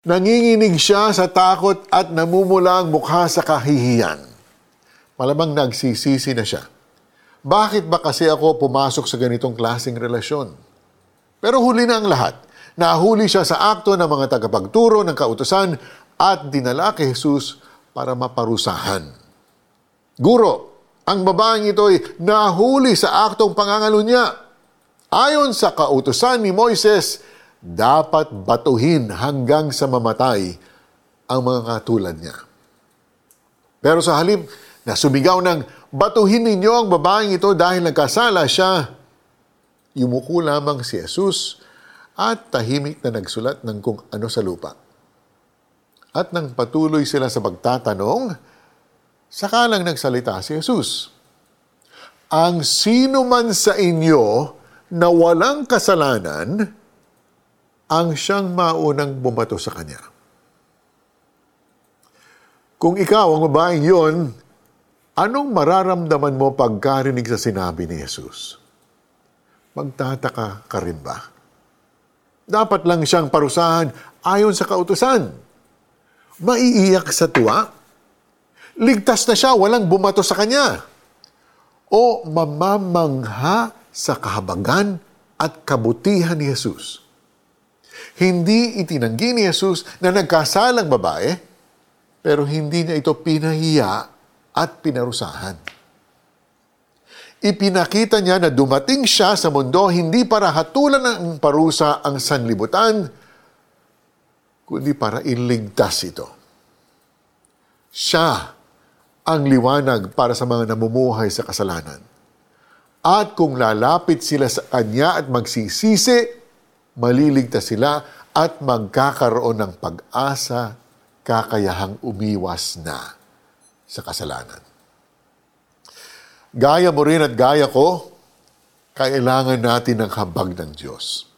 Nanginginig siya sa takot at namumula ang mukha sa kahihiyan. Malamang nagsisisi na siya. Bakit ba kasi ako pumasok sa ganitong klaseng relasyon? Pero huli na ang lahat. Nahuli siya sa akto ng mga tagapagturo ng kautusan at dinala kay Jesus para maparusahan. Guro, ang babaeng ito ay nahuli sa aktong pangangalo niya. Ayon sa kautusan ni Moises, dapat batuhin hanggang sa mamatay ang mga katulad niya. Pero sa halip na sumigaw ng batuhin ninyo ang babaeng ito dahil nagkasala siya, yumuko lamang si Jesus at tahimik na nagsulat ng kung ano sa lupa. At nang patuloy sila sa pagtatanong, saka lang nagsalita si Jesus. Ang sino man sa inyo na walang kasalanan, ang siyang maunang bumato sa kanya. Kung ikaw ang babaeng yon, anong mararamdaman mo pagkarinig sa sinabi ni Jesus? Magtataka ka rin ba? Dapat lang siyang parusahan ayon sa kautusan. Maiiyak sa tuwa? Ligtas na siya, walang bumato sa kanya. O mamamangha sa kahabagan at kabutihan ni Jesus hindi itinanggi ni Jesus na nagkasalang babae, pero hindi niya ito pinahiya at pinarusahan. Ipinakita niya na dumating siya sa mundo hindi para hatulan ng parusa ang sanlibutan, kundi para iligtas ito. Siya ang liwanag para sa mga namumuhay sa kasalanan. At kung lalapit sila sa Kanya at magsisisi, maliligtas sila at magkakaroon ng pag-asa, kakayahang umiwas na sa kasalanan. Gaya mo rin at gaya ko, kailangan natin ng habag ng Diyos.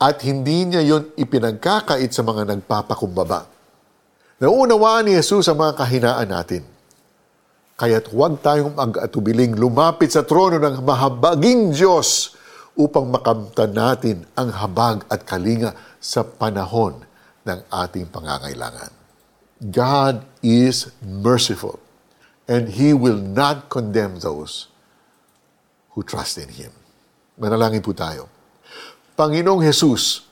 At hindi niya yon ipinagkakait sa mga nagpapakumbaba. Naunawaan ni Jesus ang mga kahinaan natin. Kaya't huwag tayong mag-atubiling lumapit sa trono ng mahabaging Diyos upang makamtan natin ang habag at kalinga sa panahon ng ating pangangailangan. God is merciful and He will not condemn those who trust in Him. Manalangin po tayo. Panginoong Jesus,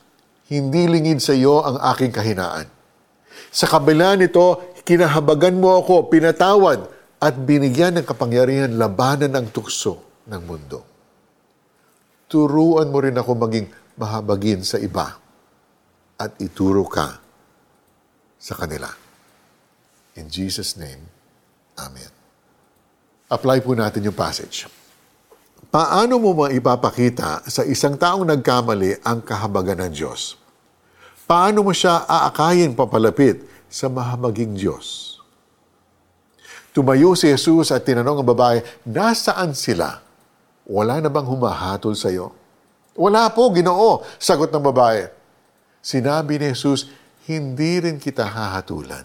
hindi lingid sa iyo ang aking kahinaan. Sa kabila nito, kinahabagan mo ako, pinatawad, at binigyan ng kapangyarihan labanan ng tukso ng mundo turuan mo rin ako maging mahabagin sa iba at ituro ka sa kanila. In Jesus' name, Amen. Apply po natin yung passage. Paano mo maipapakita sa isang taong nagkamali ang kahabagan ng Diyos? Paano mo siya aakayin papalapit sa mahabaging Diyos? Tumayo si Jesus at tinanong ang babae, nasaan sila? Wala na bang humahatol sa iyo? Wala po, ginoo, sagot ng babae. Sinabi ni Jesus, hindi rin kita hahatulan.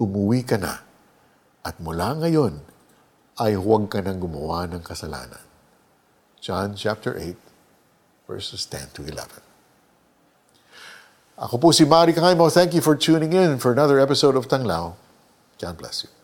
Umuwi ka na. At mula ngayon, ay huwag ka nang gumawa ng kasalanan. John chapter 8, verses 10 to 11. Ako po si Mari Kakaimo. Thank you for tuning in for another episode of Tanglao. God bless you.